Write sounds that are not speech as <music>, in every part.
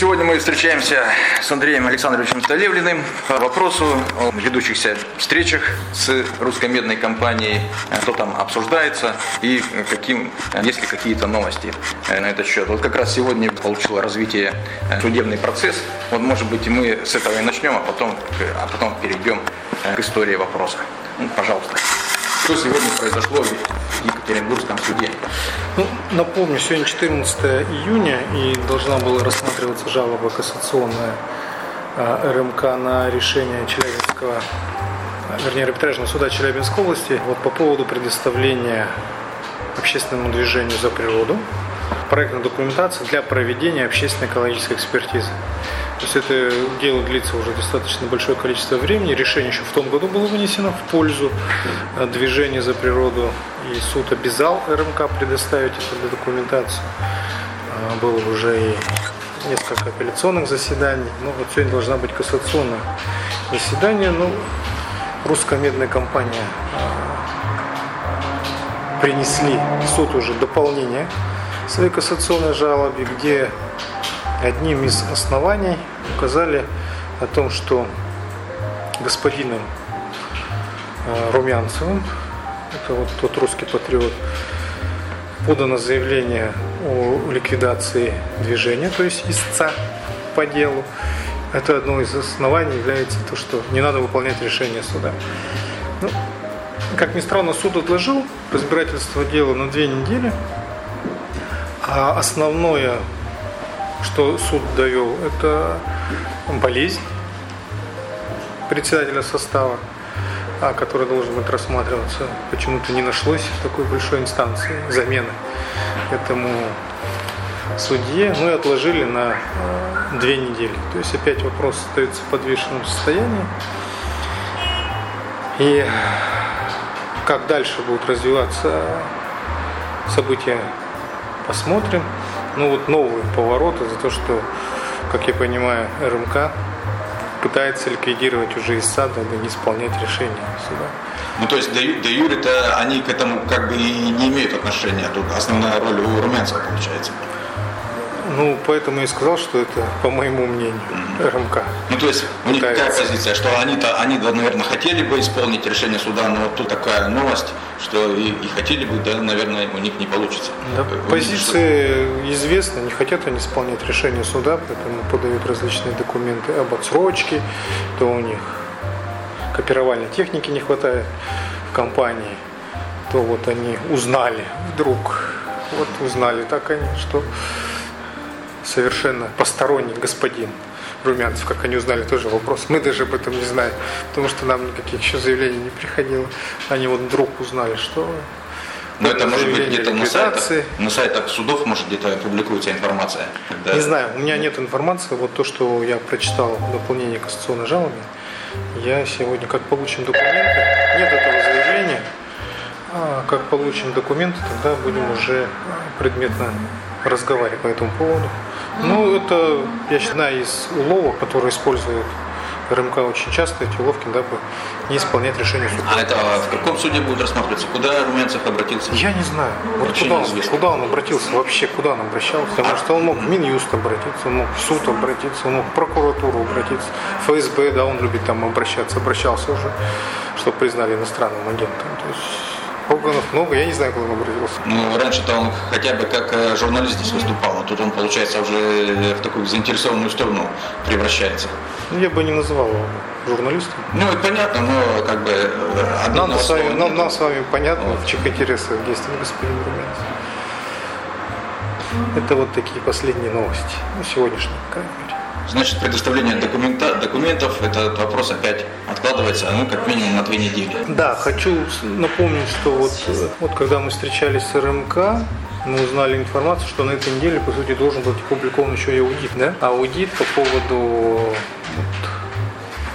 Сегодня мы встречаемся с Андреем Александровичем Талевлиным по вопросу о ведущихся встречах с русской медной компанией, что там обсуждается и каким, есть ли какие-то новости на этот счет. Вот как раз сегодня получил развитие судебный процесс. Вот может быть мы с этого и начнем, а потом, а потом перейдем к истории вопроса. Ну, пожалуйста. Что сегодня произошло в Екатеринбургском суде? Ну, напомню, сегодня 14 июня и должна была рассматриваться жалоба кассационная а, РМК на решение Челябинского, вернее, арбитражного суда Челябинской области вот по поводу предоставления общественному движению за природу проектной документации для проведения общественной экологической экспертизы. То есть это дело длится уже достаточно большое количество времени. Решение еще в том году было вынесено в пользу э, движения за природу. И суд обязал РМК предоставить эту документацию. А, было уже и несколько апелляционных заседаний. Ну вот сегодня должна быть кассационное заседание. Ну, русская медная компания а, принесли в суд уже дополнение своей кассационной жалобе, где одним из оснований указали о том, что господином э, Румянцевым, это вот тот русский патриот, подано заявление о ликвидации движения, то есть истца по делу. Это одно из оснований является то, что не надо выполнять решение суда. Ну, как ни странно, суд отложил разбирательство дела на две недели, а основное что суд довел, это болезнь председателя состава, а, который должен быть рассматриваться, почему-то не нашлось в такой большой инстанции замены этому судье, и отложили на а, две недели. То есть опять вопрос остается в подвешенном состоянии. И как дальше будут развиваться события, посмотрим ну вот новые повороты за то, что, как я понимаю, РМК пытается ликвидировать уже из сада, да не исполнять решение суда. Ну, то есть, до, до Юри-то они к этому как бы и не имеют отношения. Тут основная роль у Румянцева получается. Ну, поэтому я и сказал, что это, по моему мнению, РМК. Ну, то есть, у них какая позиция, что они-то, они, наверное, хотели бы исполнить решение суда, но вот тут такая новость, что и, и хотели бы, да, наверное, у них не получится. Да, позиция известна, не хотят они исполнять решение суда, поэтому подают различные документы об отсрочке, то у них копировальной техники не хватает в компании, то вот они узнали вдруг, вот узнали так они, что совершенно посторонний господин Румянцев, как они узнали, тоже вопрос. Мы даже об этом не знаем, потому что нам никаких еще заявлений не приходило. Они вот вдруг узнали, что но это может быть где-то на сайтах, на сайтах судов, может где-то публикуется информация. Когда... Не знаю, у меня нет информации. Вот то, что я прочитал в дополнении кассационной жалобы, я сегодня, как получим документы, нет этого заявления, а как получим документы, тогда будем уже предметно разговаривать по этому поводу. Ну, это, я считаю, из уловок, которые используют РМК очень часто, эти уловки, дабы не исполнять решение суда. А это в каком суде будет рассматриваться? Куда Румянцев обратился? Я не знаю. Вот куда, он, куда он обратился вообще, куда он обращался? Потому что он мог в Минюст обратиться, он мог в суд обратиться, он мог в прокуратуру обратиться, ФСБ, да, он любит там обращаться, обращался уже, чтобы признали иностранным агентом. То есть органов много, я не знаю, куда он обратился. Ну, раньше-то он хотя бы как э, журналист здесь выступал, а тут он, получается, уже в такую заинтересованную сторону превращается. Ну, я бы не называл его журналистом. Ну, это понятно, но как бы... Э, нам, с вами, нам, нам с вами понятно, вот. в чьих интересах действует господин Румянцев. Это вот такие последние новости, ну, сегодняшние, по крайней мере. Значит, предоставление документа, документов, этот вопрос опять откладывается, ну, как минимум на две недели. Да, хочу напомнить, что вот, вот когда мы встречались с РМК, мы узнали информацию, что на этой неделе, по сути, должен быть опубликован еще и аудит, да? Аудит по поводу вот,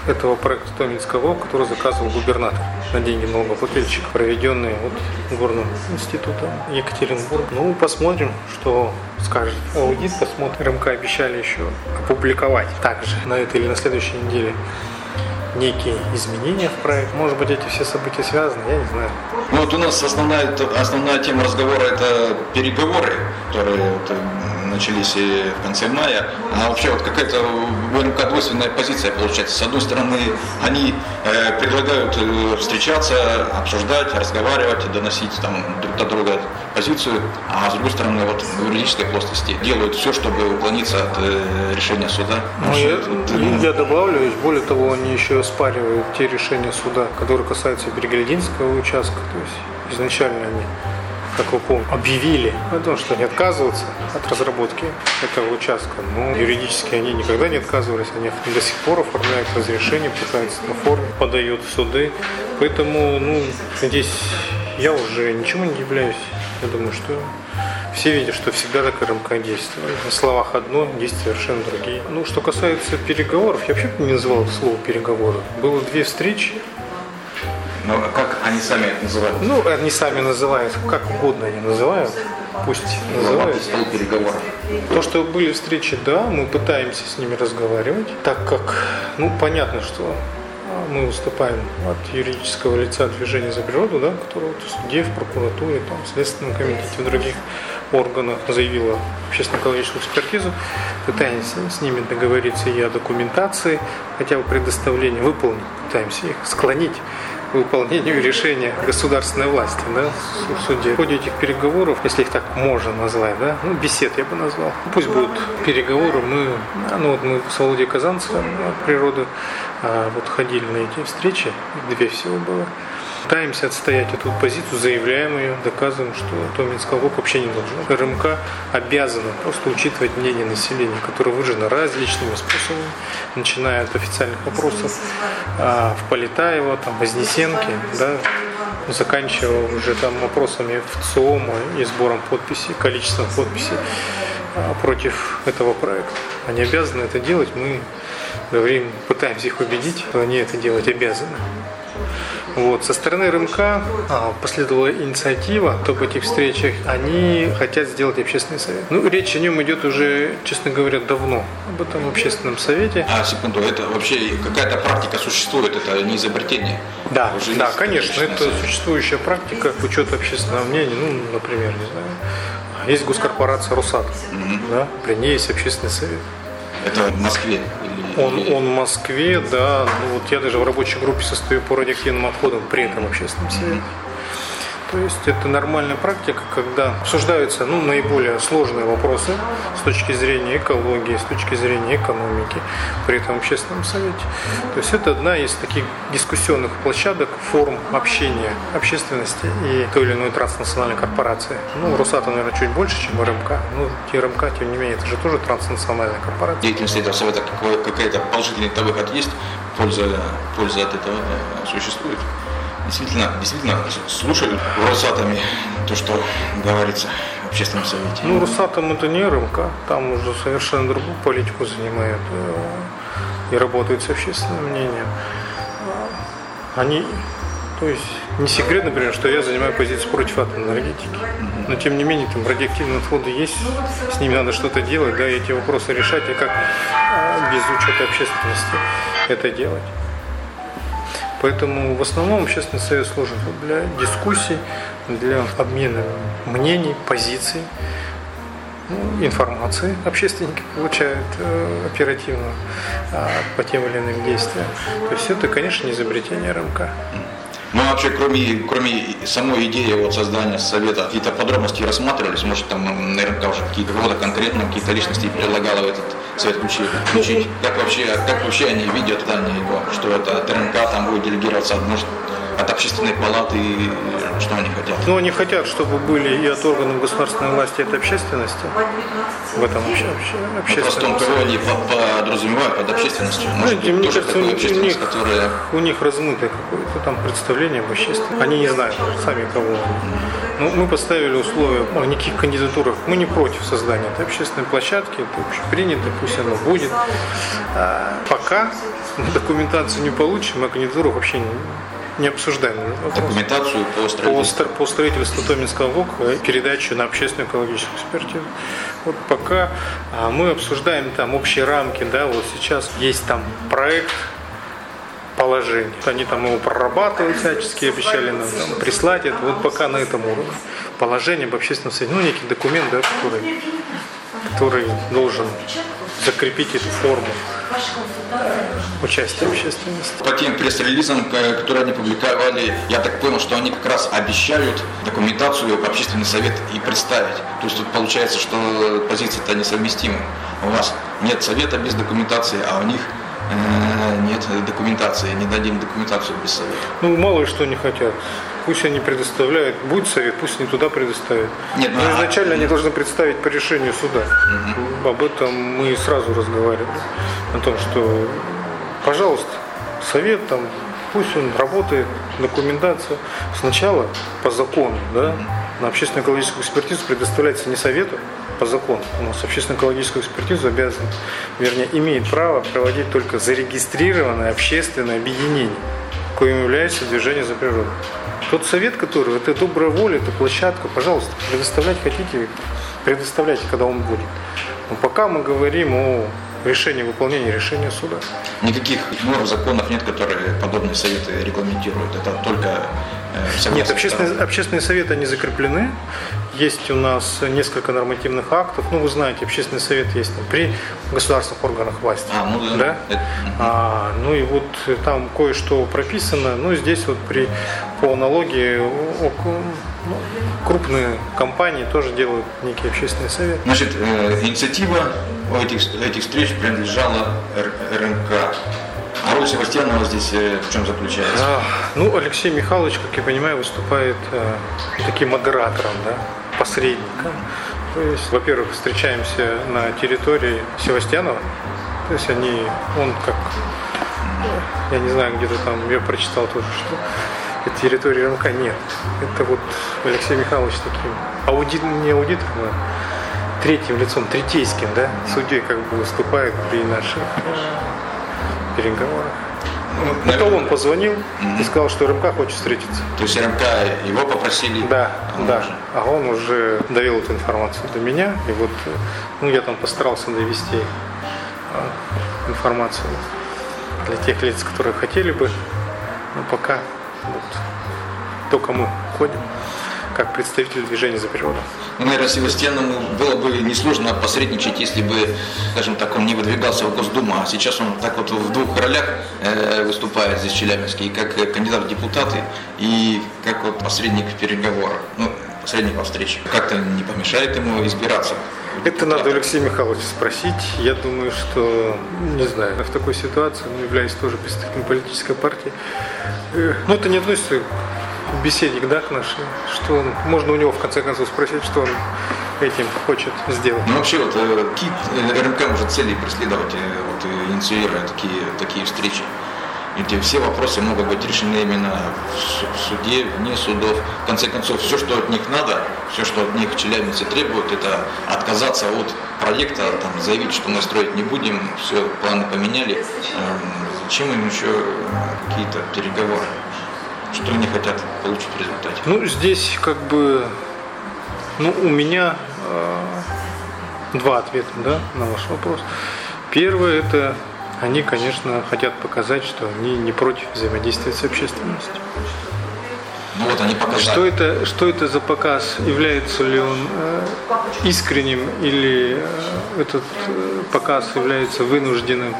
этого проекта Томинского, который заказывал губернатор на деньги налогоплательщиков, проведенный вот горным институтом Екатеринбург. Ну, посмотрим, что скажет аудит, посмотрим. РМК обещали еще опубликовать также на этой или на следующей неделе некие изменения в проект. Может быть, эти все события связаны, я не знаю. Ну вот у нас основная, основная тема разговора это переговоры, которые начались в конце мая, а вообще вот какая-то МК двойственная позиция получается. С одной стороны, они э, предлагают э, встречаться, обсуждать, разговаривать, доносить там друг до друга позицию, а с другой стороны, вот в юридической плоскости делают все, чтобы уклониться от э, решения суда. Ну, я, вот, я добавлю, более того, они еще оспаривают те решения суда, которые касаются Береглядинского участка, то есть изначально они как вы помните, объявили о том, что они отказываются от разработки этого участка. Но юридически они никогда не отказывались, они до сих пор оформляют разрешение, пытаются оформить, подают в суды. Поэтому, ну, здесь я уже ничему не удивляюсь. Я думаю, что все видят, что всегда так РМК действует. На словах одно, действия совершенно другие. Ну, что касается переговоров, я вообще не называл слово переговоры. Было две встречи, но как они сами это называют? Ну, они сами называют, как угодно они называют. Пусть называют. переговоров. То, что были встречи, да, мы пытаемся с ними разговаривать, так как, ну, понятно, что мы выступаем от юридического лица движения за природу, да, которое вот в суде, в прокуратуре, там, в Следственном комитете, в других органах заявила общественно-экологическую экспертизу. Пытаемся с ними договориться и о документации, хотя бы предоставлении, выполнить, пытаемся их склонить выполнению решения государственной власти да, в суде. В ходе этих переговоров, если их так можно назвать, да, ну, бесед я бы назвал, пусть будут переговоры, мы, ну, вот мы с Володей Казанцевым от природы а, вот ходили на эти встречи, две всего было, Пытаемся отстоять эту позицию, заявляем ее, доказываем, что Томинского ВОК вообще не должен. РМК обязана просто учитывать мнение населения, которое выражено различными способами, начиная от официальных вопросов а, в Полетаево, там, Вознесенке, да, заканчивая уже там вопросами в ЦИОМа и сбором подписей, количеством подписей а, против этого проекта. Они обязаны это делать, мы говорим, пытаемся их убедить, что они это делать обязаны. Вот. Со стороны РМК а, последовала инициатива, об этих встречах, они хотят сделать общественный совет. Ну, речь о нем идет уже, честно говоря, давно, об этом общественном совете. А, секунду, это вообще какая-то практика существует, это не изобретение? Да, уже да, конечно, это совет. существующая практика, учет общественного мнения, ну, например, не знаю, есть госкорпорация «Росат», угу. да, при ней есть общественный совет. Это в Москве? Он, он в Москве, да. Ну, вот я даже в рабочей группе состою по радиоактивным отходам при этом общественном совете. То есть это нормальная практика, когда обсуждаются ну, наиболее сложные вопросы с точки зрения экологии, с точки зрения экономики при этом общественном совете. То есть это одна из таких дискуссионных площадок, форм общения общественности и той или иной транснациональной корпорации. Ну, Росатом, наверное, чуть больше, чем РМК. Ну, РМК, тем не менее, это же тоже транснациональная корпорация. Деятельность совета какая-то положительный выход есть, польза, польза от этого существует действительно, действительно слушают в Росатоме то, что говорится в общественном совете? Ну, Росатом это не РМК, там уже совершенно другую политику занимают э, и работают с общественным мнением. Они, то есть, не секрет, например, что я занимаю позицию против атомной энергетики. Но тем не менее, там радиоактивные отходы есть, с ними надо что-то делать, да, и эти вопросы решать, и как э, без учета общественности это делать. Поэтому в основном общественный совет служит для дискуссий, для обмена мнений, позиций, ну, информации общественники получают э, оперативно э, по тем или иным действиям. То есть это, конечно, не изобретение РМК. Ну, а вообще, кроме, кроме самой идеи вот создания совета, какие-то подробности рассматривались? Может, там, наверное, уже какие-то кого-то конкретно, какие-то личности предлагала этот совет включить? включить? Как вообще, как вообще они видят здание его? Что это ТРНК там будет делегироваться, может, от общественной палаты, что они хотят? Ну, они хотят, чтобы были и от органов государственной власти, и от общественности. В этом вообще, вообще общественном. Просто они подразумевают под общественностью. Ну, Может, ну, мне кажется, у них, которая... у них размытое какое-то там представление об общественности. Они не знают сами кого. Ну, мы поставили условия о никаких кандидатурах. Мы не против создания этой общественной площадки. Это вообще принято, пусть оно будет. А пока мы документацию не получим, а кандидатуру вообще не не обсуждаем Документацию по строительству. По, по строительству Томинского ВОК передачу на общественную экологическую экспертизу. Вот пока а, мы обсуждаем там общие рамки, да, вот сейчас есть там проект положение. Они там его прорабатывают всячески, обещали нам там, прислать это. Вот пока на этом уровне. Положение об общественном совете, ну, некий документ, да, который который должен закрепить эту форму участия общественности. По тем пресс-релизам, которые они публиковали, я так понял, что они как раз обещают документацию общественный совет и представить. То есть тут получается, что позиции-то несовместимы. У вас нет совета без документации, а у них э, нет документации, не дадим документацию без совета. Ну, мало ли что не хотят. Пусть они предоставляют, будет совет, пусть они туда предоставят. Нет, Но ну, изначально а... они должны представить по решению суда. Угу. Об этом мы сразу разговаривали. О том, что, пожалуйста, совет там, пусть он работает, документация. Сначала по закону, да, на общественно-экологическую экспертизу предоставляется не совету, по закону. У нас общественно-экологическую экспертизу обязан, вернее, имеет право проводить только зарегистрированное общественное объединение, коим является движение за природу. Тот совет, который, это добрая воля, это площадка, пожалуйста, предоставлять хотите, предоставляйте, когда он будет. Но пока мы говорим о решении выполнения решения суда. Никаких норм, законов нет, которые подобные советы регламентируют. Это только э, Нет, общественные, общественные советы, они закреплены. Есть у нас несколько нормативных актов. Ну, вы знаете, общественный совет есть при государственных органах власти. А, ну да. да? Это... А, ну и вот там кое-что прописано. Ну, здесь вот при по аналогии ну, крупные компании тоже делают некий общественный совет. Значит, э, инициатива этих, этих встреч принадлежала РНК. А роль Севастьянова здесь э, в чем заключается? А, ну, Алексей Михайлович, как я понимаю, выступает э, таким модератором, да, посредником. То есть, во-первых, встречаемся на территории Севастьянова. То есть они, он как, я не знаю, где-то там, я прочитал тоже, что это территория РМК нет. Это вот Алексей Михайлович таким аудит, не аудитором, а третьим лицом, третейским, да, судьей как бы выступает при наших переговорах. Ну, это он позвонил mm-hmm. и сказал, что РМК хочет встретиться. То есть РМК его попросили? Да, он да. Уже. А он уже довел эту информацию до меня. И вот ну, я там постарался довести э, информацию для тех лиц, которые хотели бы. Но пока вот, только мы ходим как представитель движения за природу. Ну, наверное, Севастьяну было бы несложно посредничать, если бы, скажем так, он не выдвигался в Госдуму, а сейчас он так вот в двух ролях э, выступает здесь в Челябинске, и как кандидат в депутаты, и как вот посредник в переговорах, ну, посредник во встрече. Как-то не помешает ему избираться. Это надо Алексея Михайловича спросить. Я думаю, что, не знаю, в такой ситуации, он являюсь тоже представителем политической партии, э, ну, это не относится беседник, да, к нашей, что он, можно у него в конце концов спросить, что он этим хочет сделать. Ну вообще вот э, КИТ, э, РМК может цели преследовать, вот, инициируя такие, такие встречи. Где все вопросы могут быть решены именно в суде, вне судов. В конце концов, все, что от них надо, все, что от них челябинцы требуют, это отказаться от проекта, там, заявить, что мы строить не будем, все, планы поменяли. Эм, зачем им еще какие-то переговоры? что они хотят получить в результате? Ну, здесь как бы, ну, у меня э, два ответа, да, на ваш вопрос. Первое – это они, конечно, хотят показать, что они не против взаимодействия с общественностью. Ну вот они показали. Что это, что это за показ? Является ли он э, искренним или э, этот э, показ является вынужденным,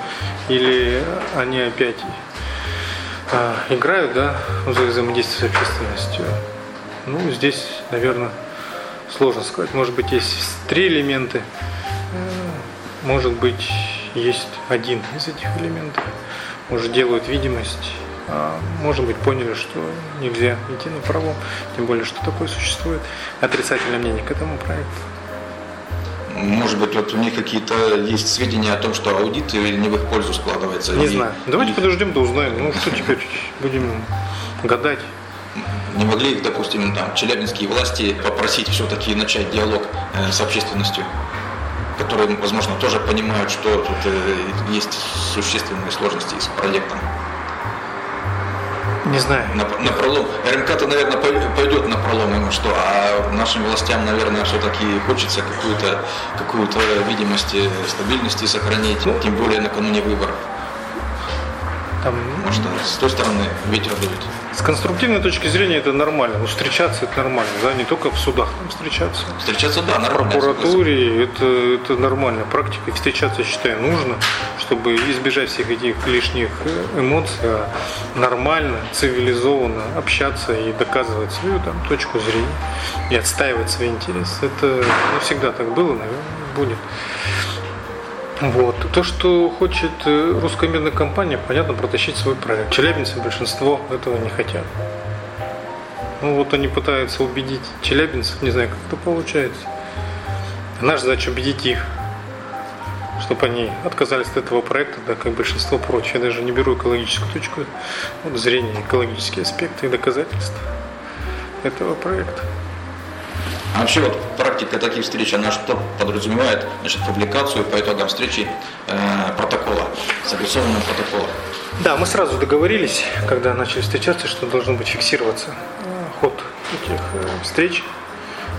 или они опять а, играют, да, за взаимодействие с общественностью. Ну, здесь, наверное, сложно сказать. Может быть, есть три элемента, э, может быть, есть один из этих элементов. Может, делают видимость, а может быть, поняли, что нельзя идти на пролом, тем более, что такое существует отрицательное мнение к этому проекту. Может быть, вот у них какие-то есть сведения о том, что аудит не в их пользу складывается? Не и, знаю. Давайте и... подождем, да узнаем. Ну, что теперь будем гадать? Не могли их, допустим, там, челябинские власти попросить все-таки начать диалог э, с общественностью? Которые, возможно, тоже понимают, что тут э, есть существенные сложности с проектом. Не знаю. На, на пролом. РМК-то, наверное, пойдет на пролом ему что, а нашим властям, наверное, все-таки хочется какую-то какую видимость э, стабильности сохранить, ну, тем более накануне выборов. Там... Может, с той стороны ветер дует. С конструктивной точки зрения это нормально. Но встречаться это нормально, да, не только в судах там встречаться. Встречаться, да, В нормально. прокуратуре это, это нормальная практика. Встречаться, я считаю, нужно, чтобы избежать всех этих лишних э, эмоций, а нормально, цивилизованно общаться и доказывать свою там, точку зрения и отстаивать свои интересы. Это ну, всегда так было, наверное, будет. Вот. То, что хочет э, русская медная компания, понятно, протащить свой проект. Челябинцы большинство этого не хотят. Ну вот они пытаются убедить челябинцев, не знаю, как это получается. Наша задача убедить их, чтобы они отказались от этого проекта, да, как большинство прочих. Я даже не беру экологическую точку вот, зрения, экологические аспекты и доказательства этого проекта. А вообще вот практика таких встреч, она что подразумевает? Значит, публикацию по итогам встречи э, протокола, согласованного протокола. Да, мы сразу договорились, когда начали встречаться, что должен быть фиксироваться э, ход этих э, встреч.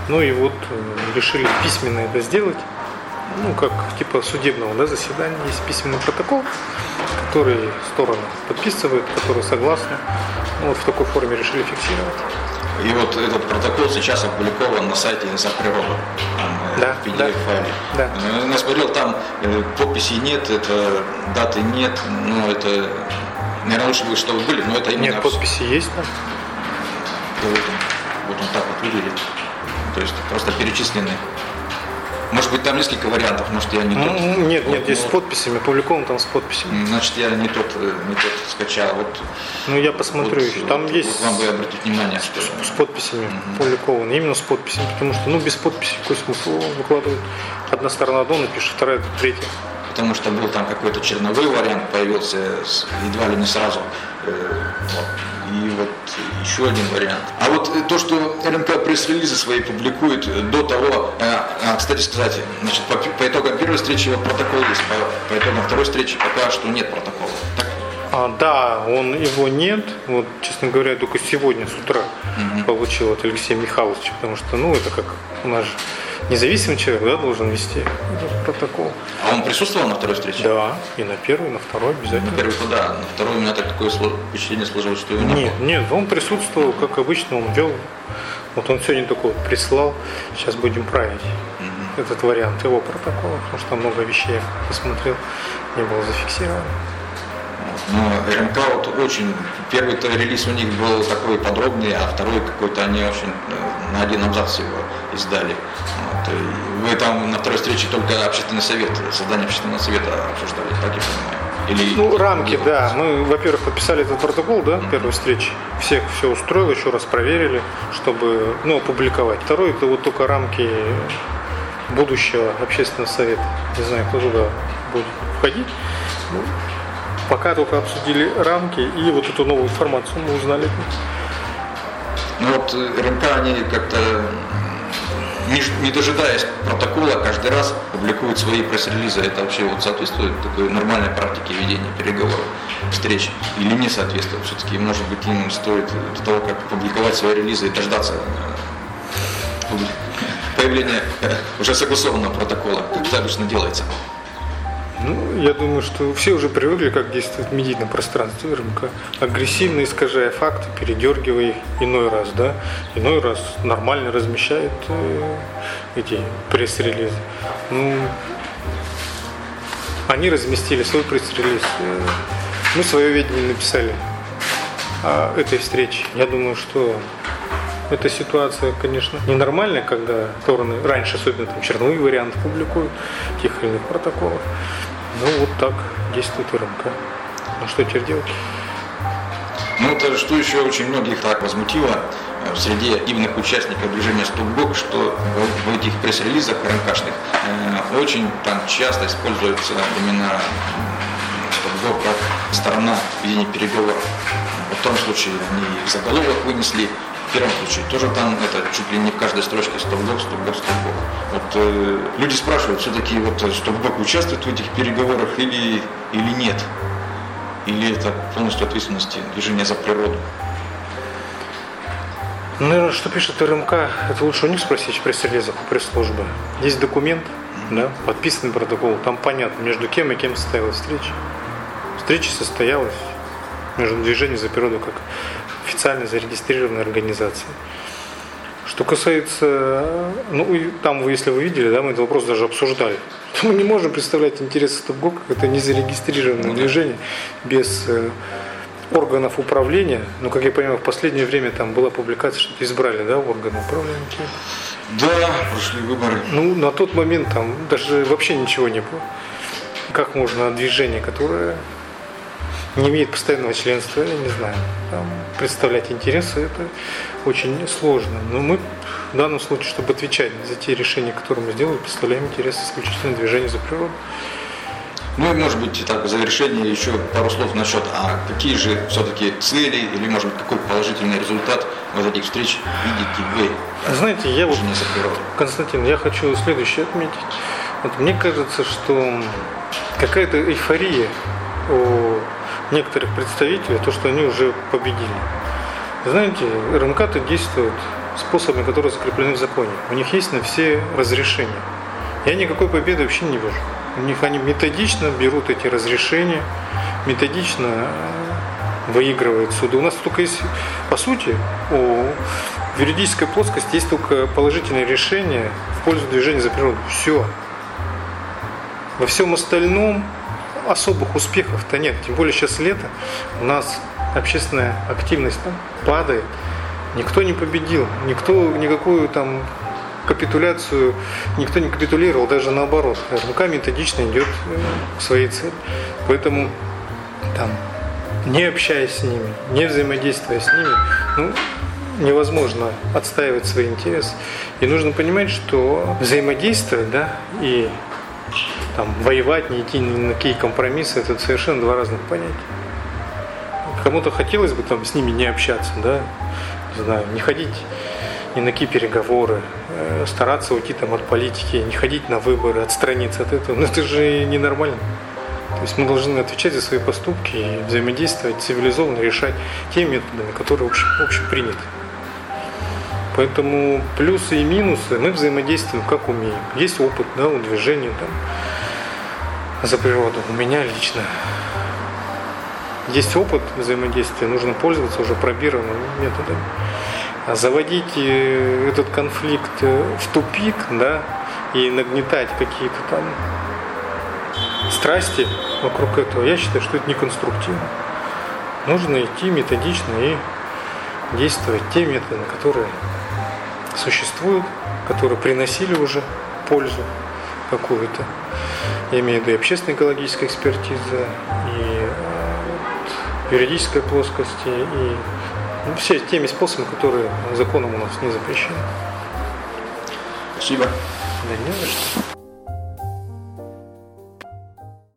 Ну и вот э, решили письменно это сделать. Ну, как типа судебного да, заседания. Есть письменный протокол, который стороны подписывают, которые согласны. Ну, вот в такой форме решили фиксировать. И вот этот протокол сейчас опубликован на сайте за природу. Там, э, Да, PDF да, файле. да. Э, Я смотрел, там э, подписей нет, это даты нет, ну это, наверное, лучше бы, чтобы были, но это именно Нет, подписи есть там. Да, вот, он, вот он так вот выглядит. То есть просто перечислены. Может быть, там несколько вариантов, может, я не тот. Ну, Нет, Вот, нет, здесь с ну, подписями, опубликован там с подписями. Значит, я не тот, э, не тот скачал. Вот, Ну, я посмотрю вот, еще. Там вот есть вам бы обратить внимание, что с подписями опубликованы. Именно с подписями, потому что, ну, без подписи какой смысл выкладывать? Одна сторона одно напишет, вторая третья. потому что был там какой-то черновой вариант, появился с- едва ли не сразу. Э, вот. И вот еще один вариант. А вот э, то, что РНК пресс-релизы свои публикует э, до того, э, а, кстати сказать, значит, по, по итогам первой встречи вот протокол есть, по, по итогам второй встречи пока что нет протокола. Так? А, да, он его нет. Вот, честно говоря, я только сегодня с утра получил от Алексея Михайловича, потому что, ну, это как у нас же независимый человек, да, должен вести этот протокол. А он присутствовал на второй встрече? Да, и на первый, и на второй обязательно. На первый да, на второй у меня так такое впечатление сложилось, что его не Нет, было. нет, он присутствовал, как обычно, он вел. Вот он сегодня такой вот прислал. Сейчас будем править этот вариант его протокола, потому что много вещей я посмотрел, не было зафиксировано. Но РМК вот очень, первый-то релиз у них был такой подробный, а второй какой-то они очень э, на один абзац его издали. Вы там на второй встрече только общественный совет, создание общественного совета обсуждали, так я понимаю? Или Ну, рамки, да. Мы, во-первых, подписали этот протокол, да, первой встречи. Всех все устроило, еще раз проверили, чтобы, ну, опубликовать. Второй, это вот только рамки будущего общественного совета. Не знаю, кто туда будет входить. Ну, пока только обсудили рамки и вот эту новую информацию мы узнали. Ну вот э, РМК, они как-то не, не дожидаясь протокола, каждый раз публикуют свои пресс-релизы. Это вообще вот соответствует такой нормальной практике ведения переговоров, встреч или не соответствует? Все-таки, может быть, им стоит до того, как публиковать свои релизы, дождаться э, <laughs> появления э, уже согласованного протокола, как это обычно делается. Ну, я думаю, что все уже привыкли, как действует в медийном пространстве РМК. Агрессивно искажая факты, передергивая их иной раз, да, иной раз нормально размещает э, эти пресс-релизы. Ну, они разместили свой пресс-релиз. э, Мы свое видение написали о этой встрече. Я думаю, что эта ситуация, конечно, ненормальная, когда стороны раньше, особенно там черновые варианты публикуют тех или иных протоколов. Ну вот так действует РМК. Ну что теперь делать? Ну, это что еще очень многих так возмутило э, в среде активных участников движения «Стопбок», что в, этих пресс-релизах РМКшных э, очень там часто используется именно м, «Стопбок» как сторона ведения переговоров. В том случае они заголовок вынесли, в первом случае тоже там это чуть ли не в каждой строчке «Стопбок», «Стопбок», «Стопбок». Вот э, люди спрашивают, все-таки вот э, «Стопбок» участвует в этих переговорах или, или нет? Или это полностью ответственности движения за природу? Ну, наверное, что пишет РМК, это лучше у них спросить в пресс-релизах у пресс-службы. Есть документ, да, подписанный протокол, там понятно, между кем и кем состоялась встреча. Встреча состоялась между движением за природу как официально зарегистрированной организацией. Что касается, ну, там, вы, если вы видели, да, мы этот вопрос даже обсуждали. <laughs> Мы не можем представлять интересы СТОПГО как это незарегистрированное движение без э, органов управления. Ну, как я понимаю, в последнее время там была публикация, что избрали, да, органы управления. Да, прошли выборы. Ну, на тот момент там даже вообще ничего не было. Как можно движение, которое не имеет постоянного членства, я не знаю, там, представлять интересы, это очень сложно. Но мы в данном случае, чтобы отвечать за те решения, которые мы сделали, представляем интересы исключительно движения за природу. Ну и, может быть, так, в завершение еще пару слов насчет, а какие же все-таки цели или, может быть, какой положительный результат вот этих встреч видите вы? Знаете, я вот, Константин, я хочу следующее отметить. Вот мне кажется, что какая-то эйфория у некоторых представителей, то, что они уже победили. Знаете, РМК-то действует способами, которые закреплены в законе. У них есть на все разрешения. Я никакой победы вообще не вижу. У них они методично берут эти разрешения, методично э, выигрывают суды. У нас только есть, по сути, у юридической плоскости есть только положительное решение в пользу движения за природу. Все. Во всем остальном особых успехов-то нет. Тем более сейчас лето, у нас общественная активность там падает. Никто не победил, никто никакую там капитуляцию, никто не капитулировал, даже наоборот. РМК методично идет э, к своей цели. Поэтому там, не общаясь с ними, не взаимодействуя с ними, ну, невозможно отстаивать свои интересы. И нужно понимать, что взаимодействовать, да, и там, воевать, не идти ни на какие компромиссы, это совершенно два разных понятия. Кому-то хотелось бы там с ними не общаться, да, не знаю, не ходить ни на какие переговоры, э, стараться уйти там от политики, не ходить на выборы, отстраниться от этого. Но это же ненормально. То есть мы должны отвечать за свои поступки и взаимодействовать цивилизованно, решать те методами, которые общеприняты. Поэтому плюсы и минусы мы взаимодействуем как умеем. Есть опыт да, у движения там, за природу. У меня лично есть опыт взаимодействия, нужно пользоваться уже пробированными методами. А заводить э, этот конфликт э, в тупик, да, и нагнетать какие-то там страсти вокруг этого, я считаю, что это неконструктивно. Нужно идти методично и действовать те методы, которые существуют, которые приносили уже пользу какую-то. Я имею в виду и общественная экологическая экспертиза, и э, юридическая плоскость, и ну, все теми способами, которые законом у нас не запрещены. Спасибо. Да не за что.